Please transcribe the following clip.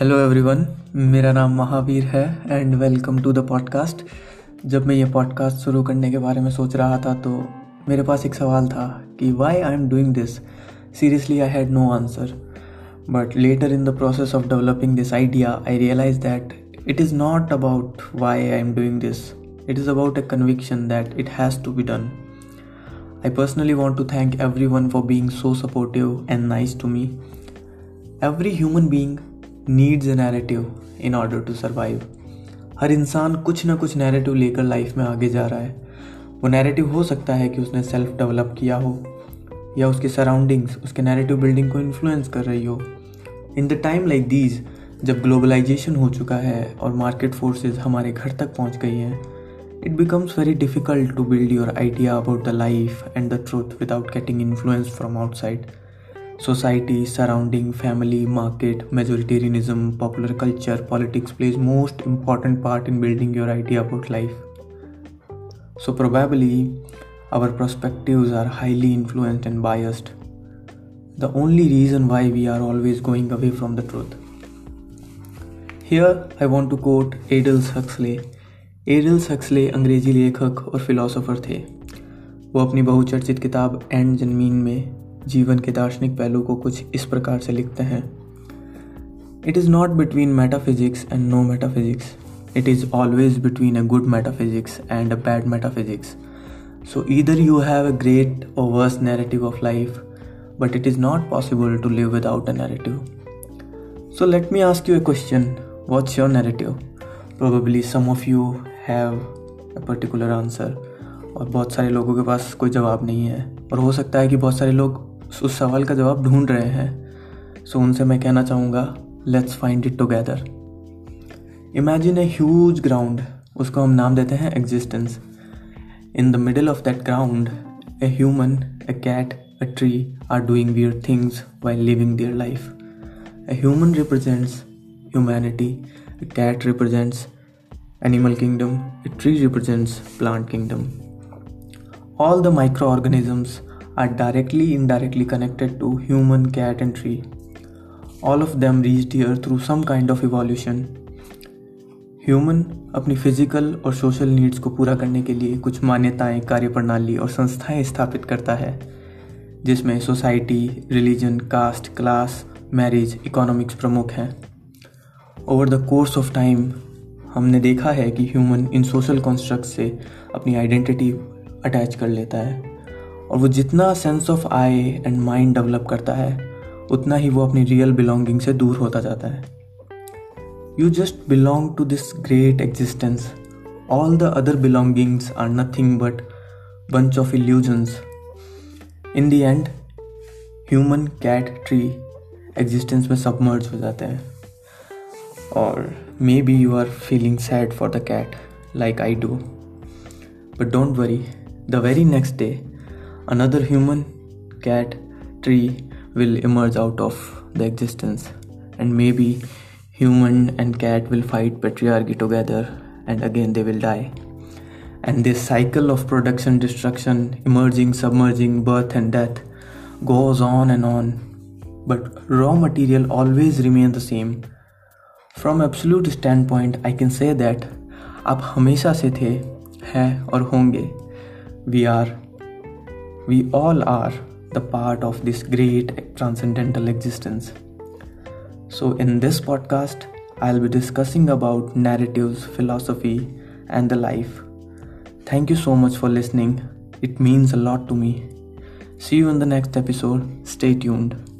Hello everyone मेरा नाम महावीर है and welcome to the podcast जब मैं ये पॉडकास्ट शुरू करने के बारे में सोच रहा था तो मेरे पास एक सवाल था कि why I am doing this seriously I had no answer but later in the process of developing this idea I realize that it is not about why I am doing this it is about a conviction that it has to be done I personally want to thank everyone for being so supportive and nice to me. Every human being needs a narrative in order to survive हर इंसान कुछ ना कुछ narrative लेकर life में आगे जा रहा है। वो नैरेटिव हो सकता है कि उसने सेल्फ डेवलप किया हो, या उसके सराउंडिंग्स उसके नैरेटिव बिल्डिंग को इन्फ्लुएंस कर रही हो। In the time like these जब ग्लोबलाइजेशन हो चुका है और मार्केट फोर्सेज हमारे घर तक पहुँच गई हैं it becomes very to build your idea about the life and the truth without getting influence from outside society surrounding family market majoritarianism popular culture politics pledge most important part in building your idea about life so probably our prospective are highly influenced and biased the only reason why we are always going away from the truth here I want to coat idols Huxley idols Huxley अंग्रेज़ी लेखक और philosopher थे। वो अपनी बहुचर्चित किताब and जनमीन में जीवन के दार्शनिक पहलू को कुछ इस प्रकार से लिखते हैं it is not between metaphysics and no metaphysics it is always between a good metaphysics and a bad metaphysics so either you have a great और worse narrative of life but it is not possible to live without a narrative. So, let me ask you a question What's your narrative? Probably some of you have a particular answer. और बहुत सारे लोगों के पास कोई जवाब नहीं है और हो सकता है कि बहुत सारे लोग उस सवाल का जवाब ढूंढ रहे हैं। सो उनसे मैं कहना चाहूँगा let's find it together imagine a huge ground उसको हम नाम देते हैं existence in the middle of that ground a human a cat a tree are doing weird things while living their life a human represents humanity a cat represents animal kingdom, a tree represents plant kingdom. All the microorganisms are directly, indirectly connected to human cat and tree. All of them reached here through some kind of evolution. Human अपनी physical और social needs को पूरा करने के लिए कुछ मान्यताएँ, कार्यप्रणाली और संस्थाएँ स्थापित करता है, जिसमें society religion caste class marriage economics प्रमुख हैं। Over the course of time हमने देखा है कि ह्यूमन इन सोशल कॉन्स्ट्रक्ट से अपनी आइडेंटिटी अटैच कर लेता है। और वो जितना sense of I and mind develop करता है, उतना ही वो अपनी रियल बिलोंगिंग से दूर होता जाता है। You just belong to this great existence all the other belongings are nothing but bunch of illusions in the end human cat tree existence में सबमर्ज हो जाते हैं। और maybe you are feeling sad for the cat like I do but don't worry the very next day another human, cat, tree will emerge out of the existence, and maybe human and cat will fight patriarchy together, and again they will die. And this cycle of production, destruction, emerging, submerging, birth, and death goes on and on. But raw material always remains the same. From absolute standpoint, I can say that आप हमेशा से थे हैं और होंगे we are we all are the part of this great transcendental existence. So, in this podcast, I'll be discussing about narratives, philosophy, and the life. Thank you so much for listening. It means a lot to me. See you in the next episode. Stay tuned.